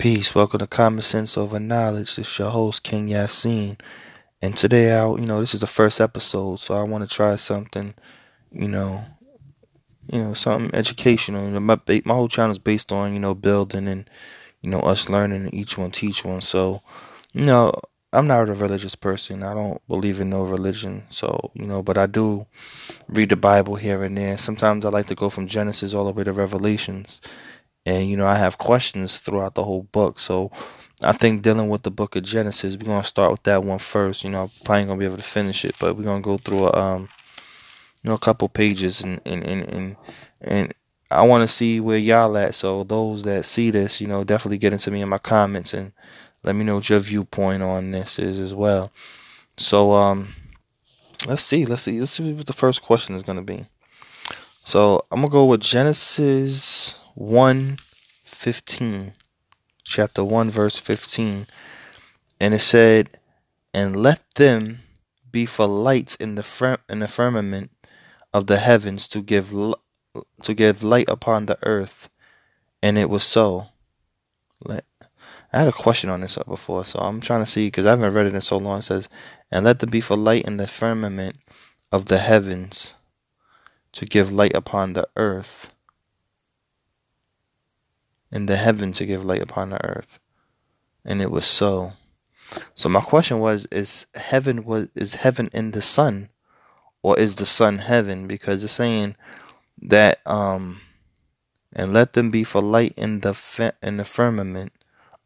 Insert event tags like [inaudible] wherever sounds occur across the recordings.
Peace. Welcome to Common Sense Over Knowledge. This is your host, King Yasin. And today, I'll you know, this is the first episode, so I want to try something, you know, you know, something educational. You know, my my whole channel is based on, you know, building and, you know, us learning and each one teach one. So, you know, I'm not a religious person. I don't believe in no religion. So, you know, but I do read the Bible here and there. Sometimes I like to go from Genesis all the way to Revelations and you know I have questions throughout the whole book. So I think dealing with the book of Genesis, we're gonna start with that one first. You know, I'm probably gonna be able to finish it, but we're gonna go through a um, you know, a couple pages and and and and, and I want to see where y'all at. So those that see this, you know, definitely get into me in my comments and let me know what your viewpoint on this is as well. So um, let's see, let's see, let's see what the first question is gonna be. So I'm gonna go with Genesis 1 15, chapter 1, verse 15. And it said, And let them be for lights in the, fir- in the firmament of the heavens to give, to give light upon the earth. And it was so. Let, I had a question on this before, so I'm trying to see because I haven't read it in so long. It says, And let them be for light in the firmament of the heavens to give light upon the earth in the heaven to give light upon the earth. And it was so. So my question was is heaven was is heaven in the sun or is the sun heaven because it's saying that um and let them be for light in the in the firmament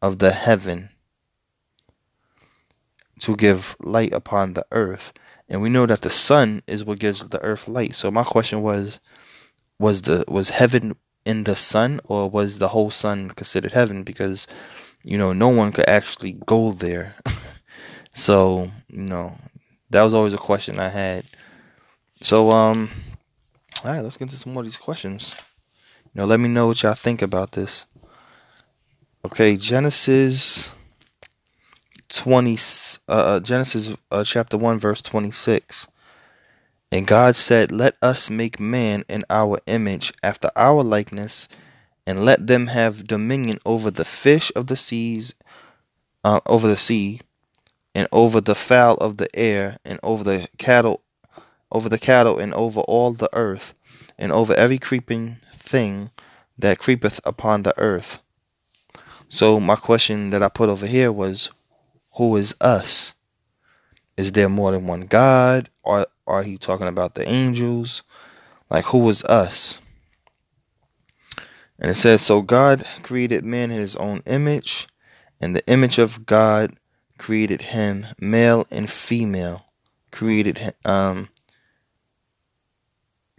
of the heaven to give light upon the earth. And we know that the sun is what gives the earth light. So my question was was the was heaven in the sun, or was the whole sun considered heaven? Because you know no one could actually go there. [laughs] so you know that was always a question I had. So um, all right, let's get into some more of these questions. You know, let me know what y'all think about this. Okay, Genesis 20 uh, uh, Genesis uh, chapter 1 verse 26 and God said, Let us make man in our image, after our likeness, and let them have dominion over the fish of the seas, uh, over the sea, and over the fowl of the air, and over the cattle, over the cattle, and over all the earth, and over every creeping thing that creepeth upon the earth. So my question that I put over here was, who is us? Is there more than one God? Or are he talking about the angels? Like, who was us? And it says, So God created man in his own image, and the image of God created him, male and female. Created um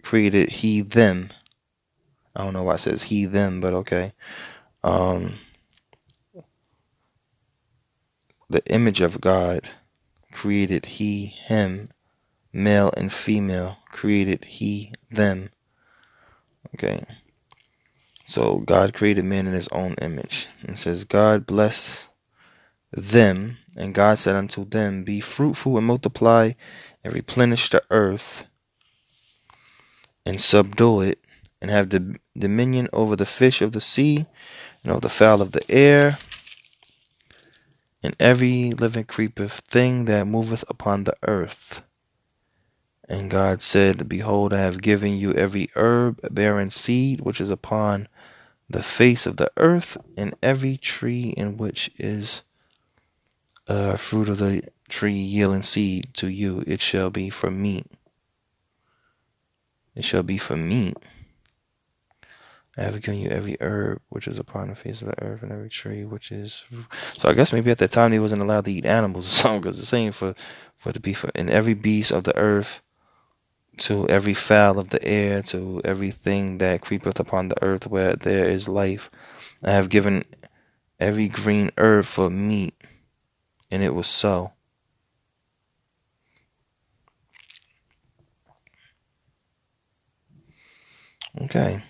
created he them. I don't know why it says he them, but okay. Um the image of God created he him male and female created he them. Okay. So God created man in his own image. And says, God bless them, and God said unto them, Be fruitful and multiply and replenish the earth and subdue it, and have the dominion over the fish of the sea, and over the fowl of the air, and every living creeping thing that moveth upon the earth. And God said, Behold, I have given you every herb bearing seed which is upon the face of the earth, and every tree in which is uh, fruit of the tree yielding seed to you, it shall be for meat. It shall be for meat. I have given you every herb which is upon the face of the earth, and every tree which is. So I guess maybe at that time they wasn't allowed to eat animals or [laughs] something, because it's saying for for the beef and every beast of the earth to every fowl of the air, to everything that creepeth upon the earth where there is life. I have given every green herb for meat, and it was so. Okay.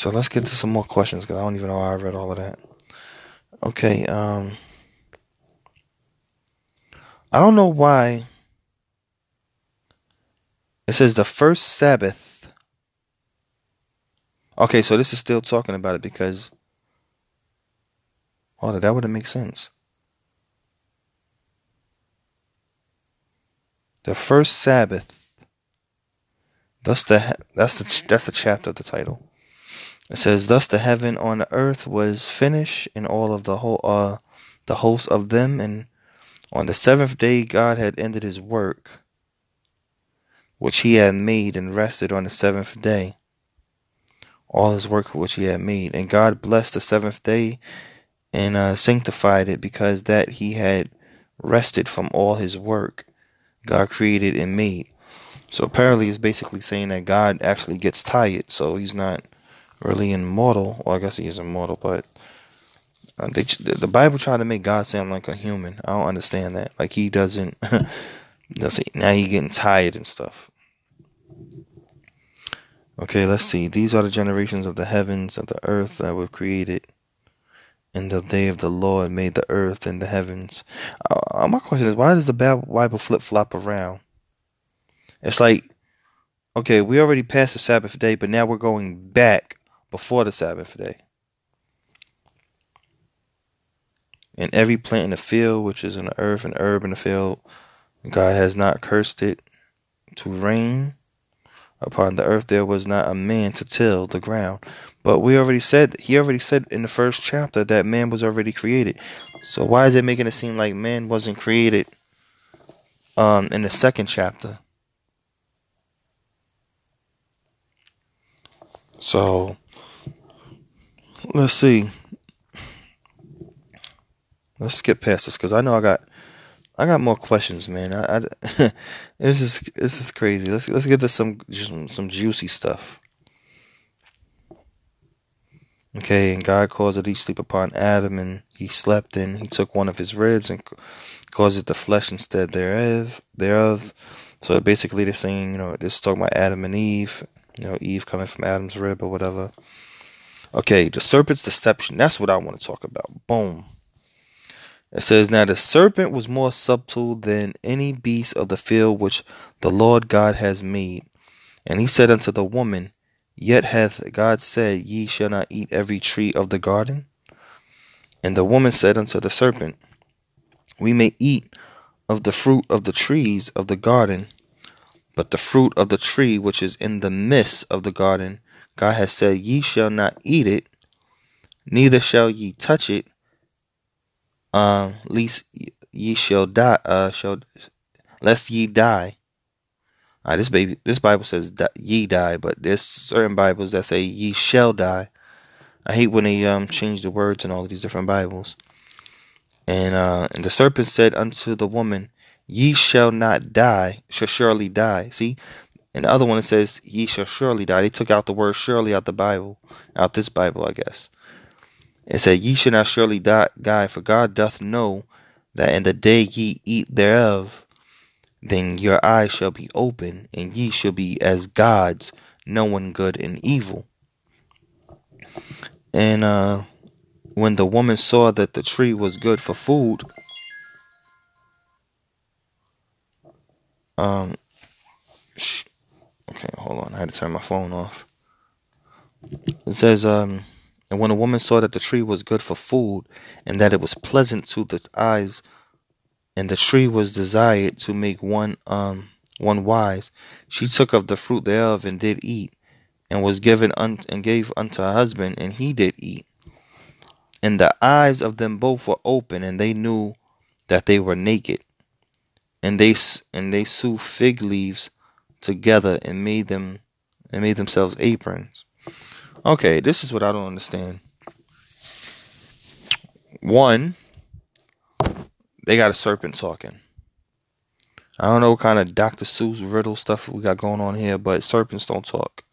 So let's get to some more questions because I don't even know how I read all of that. Okay, um I don't know why it says the first Sabbath. Okay, so this is still talking about it because on, that wouldn't make sense. The first Sabbath. Thus the that's the that's the chapter of the title. It says, "Thus the heaven on the earth was finished, and all of the whole uh the host of them, and on the seventh day God had ended His work, which He had made, and rested on the seventh day." all his work which he had made. And God blessed the seventh day and uh, sanctified it because that he had rested from all his work God created and made. So apparently, it's basically saying that God actually gets tired, so he's not really immortal. Well, I guess he is immortal, but uh, they, the Bible tried to make God sound like a human. I don't understand that. Like he doesn't. [laughs] let's see. now he getting tired and stuff. Okay, let's see. These are the generations of the heavens of the earth that were created in the day of the Lord made the earth and the heavens. Uh, my question is, why does the Bible flip flop around? It's like, okay, we already passed the Sabbath day, but now we're going back before the Sabbath day. And every plant in the field, which is in the earth and herb in the field, God has not cursed it to rain upon the earth. There was not a man to till the ground. But we already said he already said in the first chapter that man was already created. So why is it making it seem like man wasn't created um in the second chapter? So let's see. Let's skip past this because I know I got I got more questions, man. I, I [laughs] this is this is crazy. Let's let's get to some some juicy stuff. Okay, and God caused a deep sleep upon Adam, and he slept, and he took one of his ribs and caused it the flesh instead thereof. Thereof. So basically, they're saying, you know, this is talking about Adam and Eve. You know, Eve coming from Adam's rib or whatever. Okay, the serpent's deception. That's what I want to talk about. Boom. It says, Now the serpent was more subtle than any beast of the field which the Lord God has made. And he said unto the woman, Yet hath God said, Ye shall not eat every tree of the garden? And the woman said unto the serpent, We may eat of the fruit of the trees of the garden, but the fruit of the tree which is in the midst of the garden, God has said, Ye shall not eat it, neither shall ye touch it, uh, lest ye shall die, uh, shall, lest ye die. Uh, this baby, this Bible says ye die, but there's certain Bibles that say ye shall die. I hate when they um change the words in all these different Bibles. And uh, and the serpent said unto the woman, Ye shall not die, shall surely die. See, and the other one it says, Ye shall surely die. They took out the word surely out the Bible, out this Bible, I guess. It said, Ye shall not surely die, for God doth know that in the day ye eat thereof, then your eyes shall be open, and ye shall be as gods, knowing good and evil. And uh, when the woman saw that the tree was good for food, um, sh- okay, hold on, I had to turn my phone off. It says, um, and when a woman saw that the tree was good for food, and that it was pleasant to the eyes and the tree was desired to make one um one wise. She took of the fruit thereof and did eat, and was given un- and gave unto her husband, and he did eat. And the eyes of them both were open, and they knew that they were naked. And they and they sewed fig leaves together and made them and made themselves aprons. Okay, this is what I don't understand. One, they got a serpent talking. I don't know what kind of Dr. Seuss riddle stuff we got going on here, but serpents don't talk.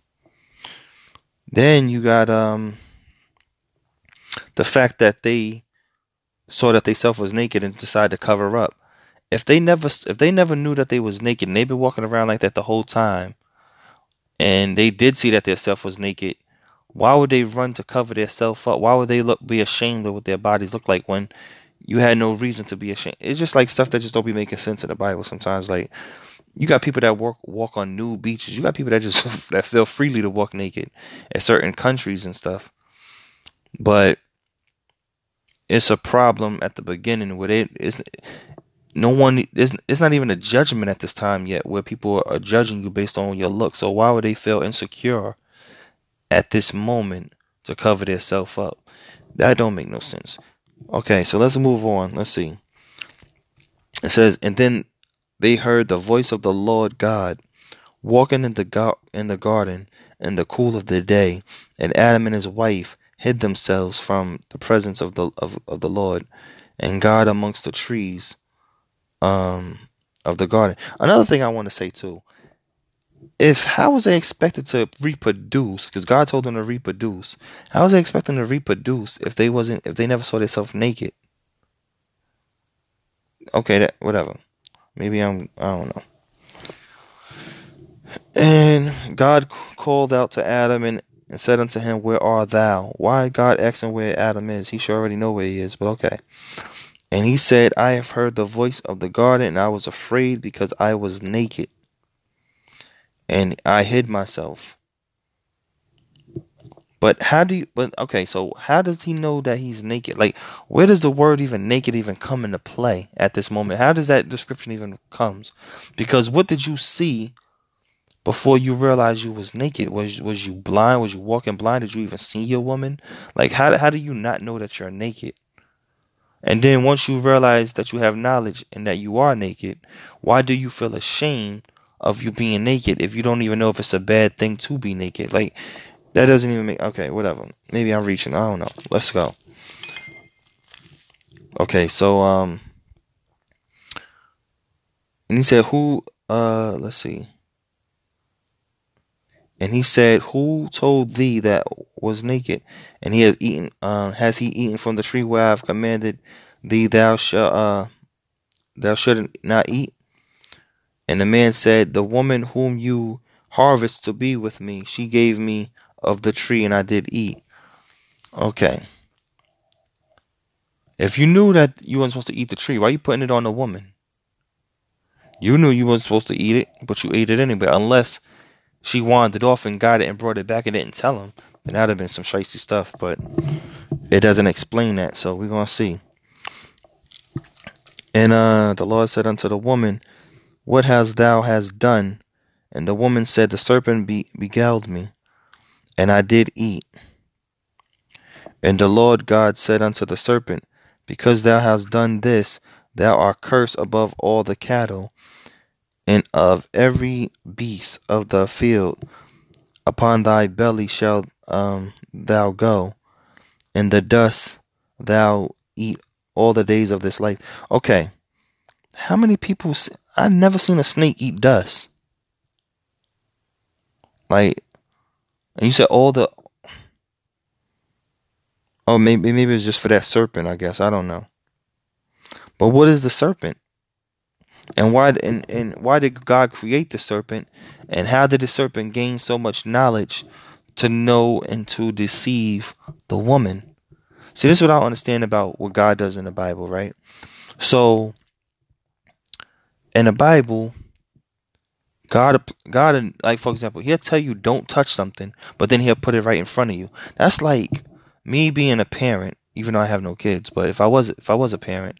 Then you got um the fact that they saw that they self was naked and decided to cover up. If they never if they never knew that they was naked and they've been walking around like that the whole time, and they did see that their self was naked, why would they run to cover their self up? Why would they look be ashamed of what their bodies look like when you had no reason to be ashamed. It's just like stuff that just don't be making sense in the Bible sometimes. Like you got people that walk walk on nude beaches. You got people that just [laughs] that feel freely to walk naked at certain countries and stuff. But it's a problem at the beginning where it is no one it's, it's not even a judgment at this time yet where people are judging you based on your look. So why would they feel insecure at this moment to cover themselves up? That don't make no sense. Okay so let's move on. Let's see. It says and then they heard the voice of the lord god walking in the in the garden in the cool of the day and adam and his wife hid themselves from the presence of the of, of the lord and god amongst the trees um of the garden. Another thing I want to say too, if how was they expected to reproduce? Because God told them to reproduce. How was they expecting to reproduce if they wasn't if they never saw themselves naked? Okay, that whatever. Maybe I'm I don't know. And God called out to Adam and, and said unto him, Where art thou? Why God asking where Adam is? He should already know where he is, but okay. And he said, I have heard the voice of the garden, and I was afraid because I was naked. And I hid myself. But how do you, but okay, so how does he know that he's naked? Like, where does the word even naked even come into play at this moment? How does that description even comes? Because what did you see before you realized you was naked? Was was you blind? Was you walking blind? Did you even see your woman? Like, how how do you not know that you're naked? And then once you realize that you have knowledge and that you are naked, why do you feel ashamed of you being naked if you don't even know if it's a bad thing to be naked? Like that doesn't even make okay, whatever. Maybe I'm reaching. I don't know. Let's go. Okay, so um and he said who uh let's see. And he said, Who told thee that was naked? And he has eaten uh, has he eaten from the tree where I have commanded thee thou shalt uh thou shouldn't not eat? And the man said, The woman whom you harvest to be with me, she gave me of the tree and I did eat. Okay. If you knew that you weren't supposed to eat the tree, why are you putting it on the woman? You knew you weren't supposed to eat it, but you ate it anyway, unless she wandered off and got it and brought it back and didn't tell him, then that'd have been some shicey stuff. But it doesn't explain that, so we're gonna see. And uh, the Lord said unto the woman, What hast thou hast done? And the woman said, The serpent be- beguiled me, and I did eat. And the Lord God said unto the serpent, Because thou hast done this, thou art cursed above all the cattle and of every beast of the field upon thy belly shalt um, thou go, and the dust thou eat all the days of this life. Okay, how many people? I never seen a snake eat dust. Like, and you said all the. Oh, maybe maybe it's just for that serpent. I guess I don't know. But what is the serpent? And why and, and why did God create the serpent? And how did the serpent gain so much knowledge to know and to deceive the woman? See, this is what I understand about what God does in the Bible, right? So in the Bible, God, God, like for example, He'll tell you don't touch something, but then He'll put it right in front of you. That's like me being a parent, even though I have no kids. But if I was, if I was a parent,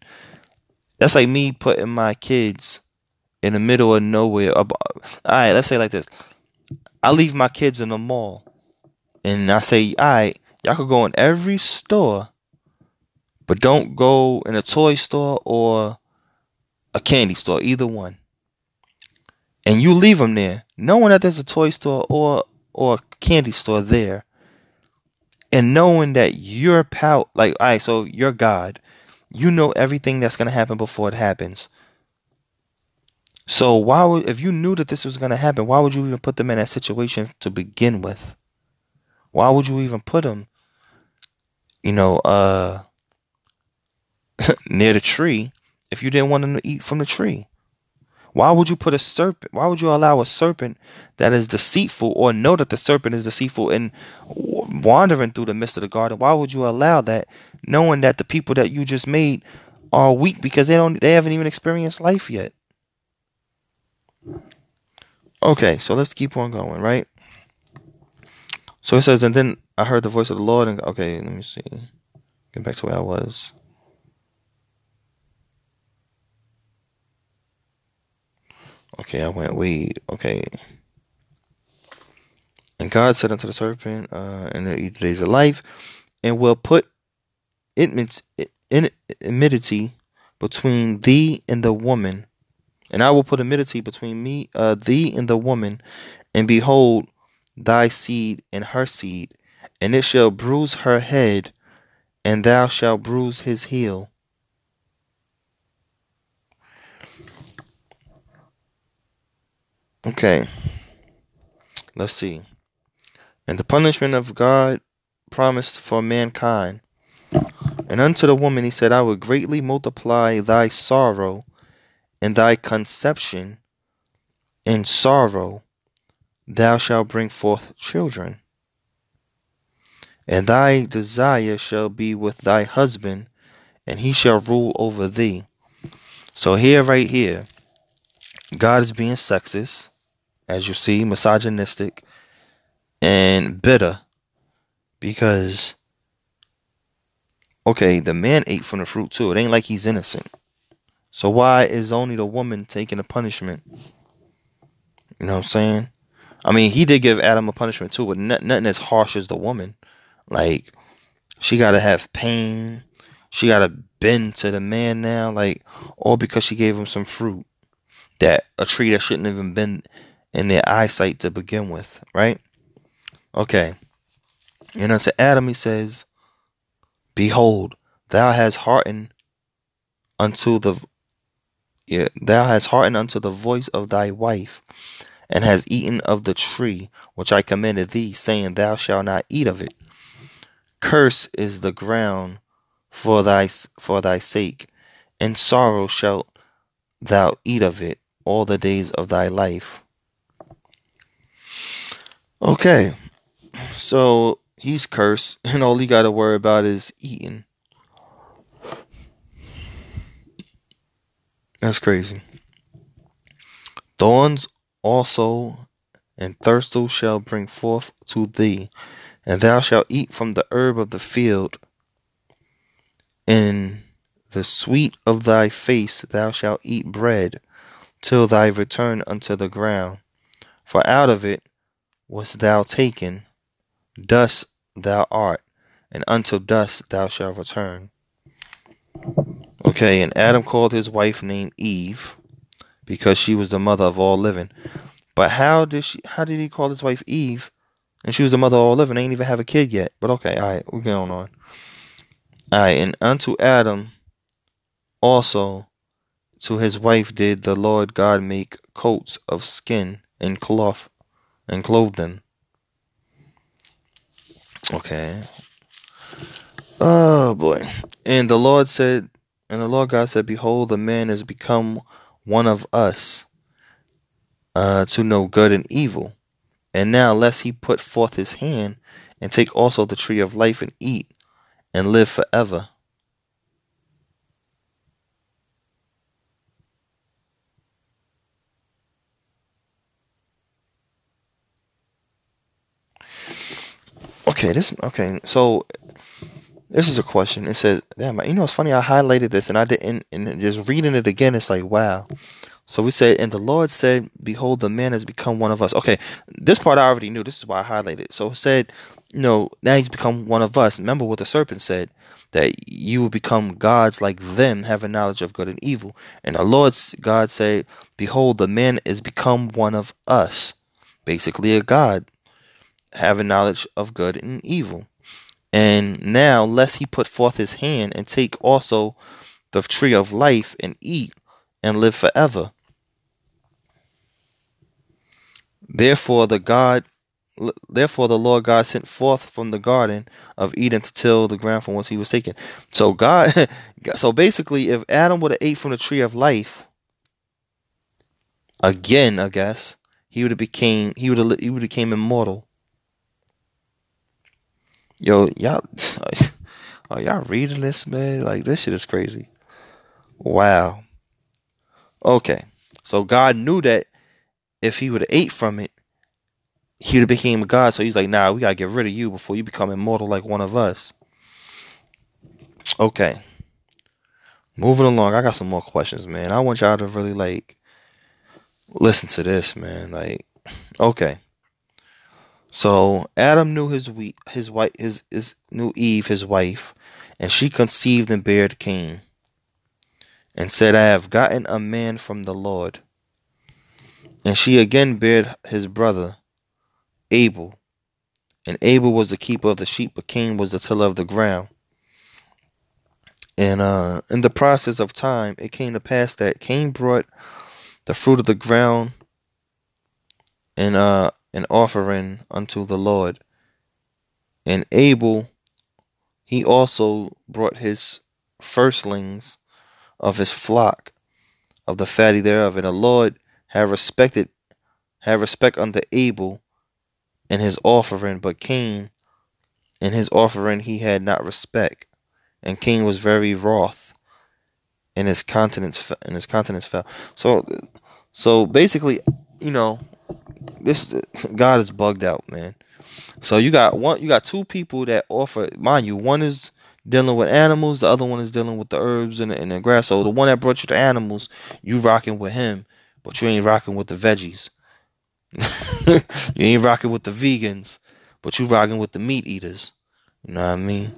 that's like me putting my kids in the middle of nowhere. All right, let's say like this. I leave my kids in the mall, and I say, all right, y'all could go in every store, but don't go in a toy store or a candy store, either one. And you leave them there, knowing that there's a toy store or or a candy store there, and knowing that you're like, all right, so you're God you know everything that's going to happen before it happens. So why would if you knew that this was going to happen, why would you even put them in that situation to begin with? Why would you even put them you know uh [laughs] near the tree if you didn't want them to eat from the tree? Why would you put a serpent? Why would you allow a serpent that is deceitful or know that the serpent is deceitful and wandering through the midst of the garden? Why would you allow that knowing that the people that you just made are weak because they don't they haven't even experienced life yet? Okay, so let's keep on going, right? So it says, and then I heard the voice of the Lord, and okay, let me see. Get back to where I was. Okay, I went way. Okay. And God said unto the serpent, uh, in the days of life, and will put enmity between thee and the woman, and I will put enmity between me, uh, thee and the woman, and behold, thy seed and her seed, and it shall bruise her head, and thou shalt bruise his heel. Okay. Let's see. And the punishment of God promised for mankind. And unto the woman he said, I will greatly multiply thy sorrow and thy conception in sorrow thou shalt bring forth children. And thy desire shall be with thy husband, and he shall rule over thee. So here, right here, God is being sexist, as you see, misogynistic, and bitter because okay, the man ate from the fruit too. It ain't like he's innocent. So why is only the woman taking the punishment? You know what I'm saying? I mean, he did give Adam a punishment too, but nothing as harsh as the woman. Like, she got to have pain. She got to bend to the man now, like, all because she gave him some fruit that a tree that shouldn't even been in their eyesight to begin with, right? Okay. And unto Adam he says, Behold, thou hast hearkened unto the yeah, thou hast hearkened unto the voice of thy wife, and hast eaten of the tree which I commanded thee, saying, Thou shalt not eat of it. Curse is the ground for thy for thy sake, and sorrow shalt thou eat of it all the days of thy life. Okay, so he's cursed, [laughs] and all he got to worry about is eating. That's crazy. Thorns also and thirstful shall bring forth to thee, and thou shalt eat from the herb of the field. In the sweet of thy face thou shalt eat bread, till thy return unto the ground. For out of it wast thou taken, dust thou art, and unto dust thou shalt return. Okay, and Adam called his wife named Eve because she was the mother of all living. But how did she how did he call his wife Eve? And she was the mother of all living. They ain't even have a kid yet. But okay, alright, we're going on. Alright, and unto Adam also to his wife did the Lord God make coats of skin and cloth and clothe them. Okay. Oh boy. And the Lord said, and the Lord God said, Behold, the man is become one of us uh, to know good and evil. And now, lest he put forth his hand and take also the tree of life and eat and live forever. Okay, this okay. So this is a question. It says, "Damn, you know it's funny. I highlighted this and I didn't. And just reading it again, it's like, wow." So we said, and the Lord said, "Behold, the man has become one of us." Okay, this part I already knew. This is why I highlighted. So it said, you know, now he's become one of us. Remember what the serpent said that you will become gods like them, having knowledge of good and evil. And the Lord God said, "Behold, the man is become one of us." Basically, a god having knowledge of good and evil. And now, lest he put forth his hand and take also the tree of life and eat and live forever. Therefore, the God, therefore the Lord God sent forth from the garden of Eden to till the ground from whence he was taken. So God, [laughs] so basically, if Adam would have ate from the tree of life, again, I guess he would have became he would have he would have became immortal. Yo, y'all, [laughs] are y'all reading this, man? Like this shit is crazy. Wow. Okay, so God knew that if he would have ate from it, he would have became a god. So he's like, nah, we gotta get rid of you before you become immortal like one of us. Okay. Moving along, I got some more questions, man. I want y'all to really like listen to this, man. Like, okay. So Adam knew his we his wife his, his knew Eve his wife, and she conceived and bare Cain, and said, I have gotten a man from the Lord. And she again bare his brother Abel, and Abel was the keeper of the sheep, but Cain was the tiller of the ground. And uh, in the process of time, it came to pass that Cain brought the fruit of the ground and uh, an offering unto the Lord. And Abel, he also brought his firstlings of his flock, of the fatty thereof. And the Lord had respected, had respect unto Abel and his offering, but Cain and his offering he had not respect and Cain was very wroth, and his countenance and his countenance fell. So, so basically, you know, this God is bugged out, man. So you got one, you got two people that offer, mind you, one is dealing with animals, the other one is dealing with the herbs and the, and the grass. So the one that brought you the animals, you rocking with him, but you ain't rocking with the veggies. [laughs] you ain't rocking with the vegans, but you rocking with the meat eaters. You know what I mean?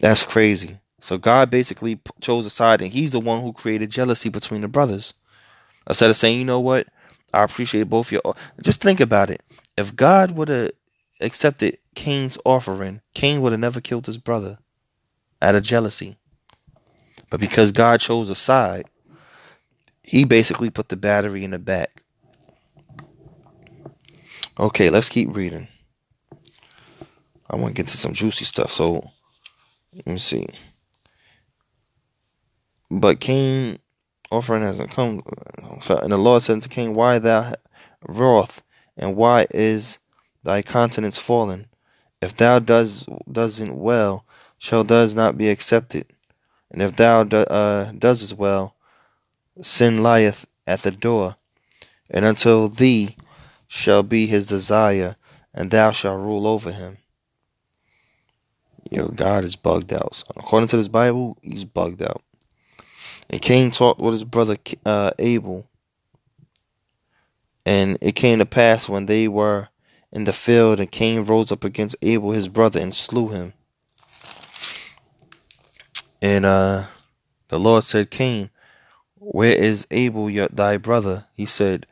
That's crazy. So God basically chose a side, and He's the one who created jealousy between the brothers. Instead of saying, you know what, I appreciate both your. Just think about it. If God would have accepted Cain's offering, Cain would have never killed his brother out of jealousy. But because God chose a side, He basically put the battery in the back. Okay, let's keep reading. I want to get to some juicy stuff. So let me see. But Cain offering hasn't come. And the Lord said to Cain, Why thou wroth, and why is thy countenance fallen? If thou does doesn't well, shall does not be accepted. And if thou do, uh, does well, sin lieth at the door, and until thee shall be his desire, and thou shalt rule over him. Yo, God is bugged out. According to this Bible, he's bugged out. And Cain talked with his brother uh, Abel. And it came to pass when they were in the field, and Cain rose up against Abel his brother and slew him. And uh, the Lord said, Cain, where is Abel your, thy brother? He said,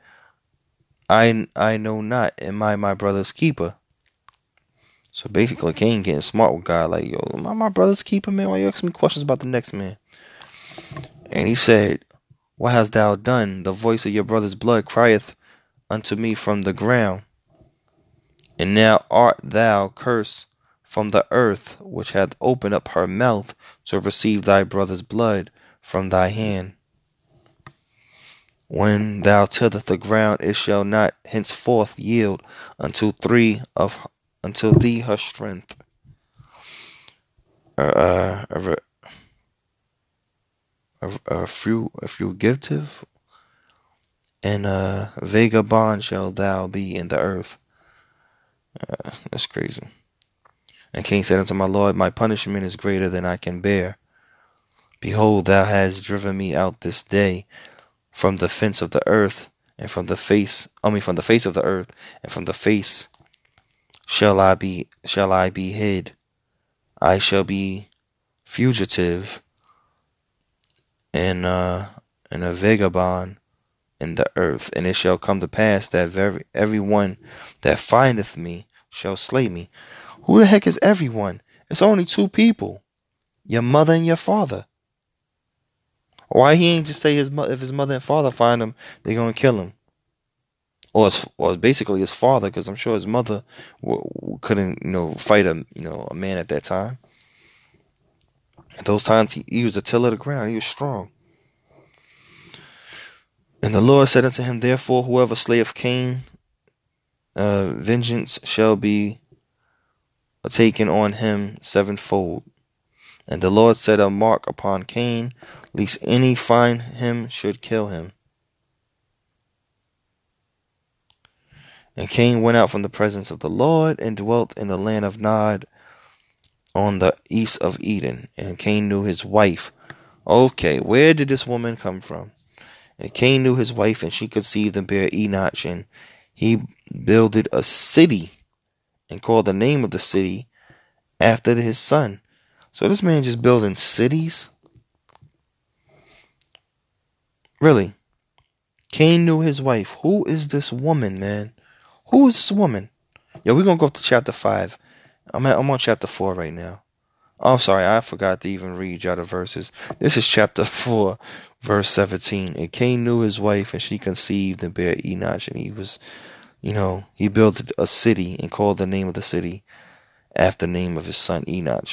I I know not. Am I my brother's keeper? So basically, Cain getting smart with God, like, yo, am I my brother's keeper, man? Why you asking me questions about the next man? And he said, What hast thou done? The voice of your brother's blood crieth unto me from the ground. And now art thou cursed from the earth, which hath opened up her mouth to receive thy brother's blood from thy hand. When thou tillest the ground, it shall not henceforth yield unto three of until thee her strength. Uh, uh, a, few, a, few, a fugitive, and a vagabond shall thou be in the earth. Uh, that's crazy. And Cain said unto my Lord, My punishment is greater than I can bear. Behold, thou hast driven me out this day from the fence of the earth, and from the face, I mean, from the face of the earth, and from the face shall I be shall I be hid? I shall be fugitive and uh and a vagabond in the earth, and it shall come to pass that very every one that findeth me shall slay me. Who the heck is everyone? It's only two people. Your mother and your father. Why he ain't just say his mother if his mother and father find him, they're gonna kill him or his, or basically his father, because I'm sure his mother w- couldn't, you know, fight a, you know, a man at that time. At those times, he, he was a tiller of the ground. He was strong. And the Lord said unto him, Therefore, whoever slayeth Cain, uh, vengeance shall be taken on him sevenfold. And the Lord set a mark upon Cain, lest any find him should kill him. And Cain went out from the presence of the Lord and dwelt in the land of Nod on the east of Eden. And Cain knew his wife. Okay, where did this woman come from? And Cain knew his wife, and she conceived and bare Enoch, and he builded a city and called the name of the city after his son. So this man just building cities? Really? Cain knew his wife. Who is this woman, man? Who is this woman? Yo, we're gonna go up to chapter five. I'm at, I'm on chapter four right now. Oh, I'm sorry, I forgot to even read y'all the verses. This is chapter [laughs] four, verse seventeen. And Cain knew his wife, and she conceived and bare Enoch, and he was, you know, he built a city and called the name of the city after the name of his son Enoch.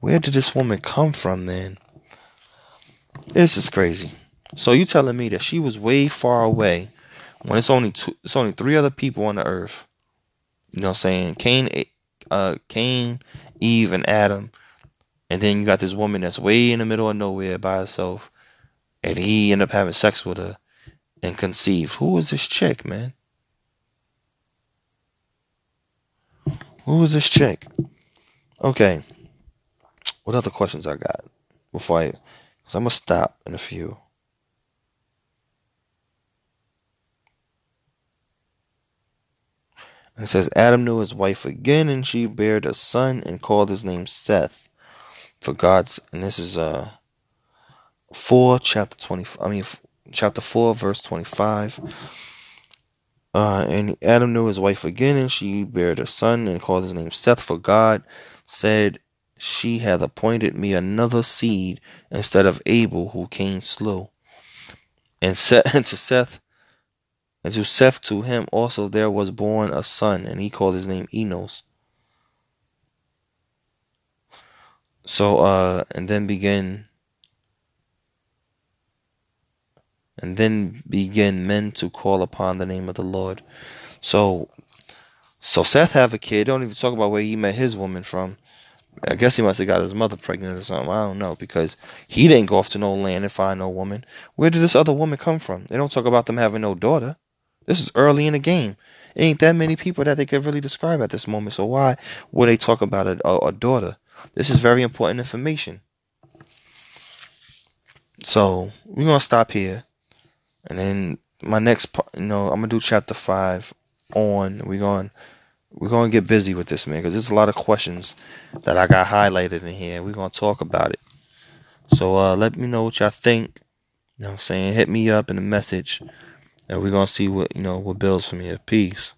Where did this woman come from, then? This is crazy. So you telling me that she was way far away when it's only two, it's only three other people on the earth. You know what I'm saying? Cain uh Cain, Eve and Adam. And then you got this woman that's way in the middle of nowhere by herself. And he end up having sex with her and conceive. Who is this chick, man? Who is this chick? Okay. What other questions I got before I? Cause I'm gonna stop in a few. And it says Adam knew his wife again, and she bare a son and called his name Seth. For God's and this is uh four chapter twenty. I mean chapter four verse twenty five. Uh, and Adam knew his wife again, and she bare a son and called his name Seth. For God said, She hath appointed me another seed instead of Abel, who Cain slew. And, Seth, [laughs] and to Seth, and to Seth to him also there was born a son, and he called his name Enos. So, uh, and then begin and then begin men to call upon the name of the Lord. So, so Seth have a kid. Don't even talk about where he met his woman from. I guess he must have got his mother pregnant or something. I don't know because he didn't go off to no land and find no woman. Where did this other woman come from? They don't talk about them having no daughter. This is early in the game. It ain't that many people that they could really describe at this moment. So why would they talk about a, a, a daughter? This is very important information. So we're gonna stop here. And then my next part, you know, I'm gonna do chapter five on. We're going we're gonna get busy with this, man, because there's a lot of questions that I got highlighted in here. We're gonna talk about it. So uh, let me know what y'all think. You know, what I'm saying, hit me up in a message, and we're gonna see what you know what builds for me. Peace.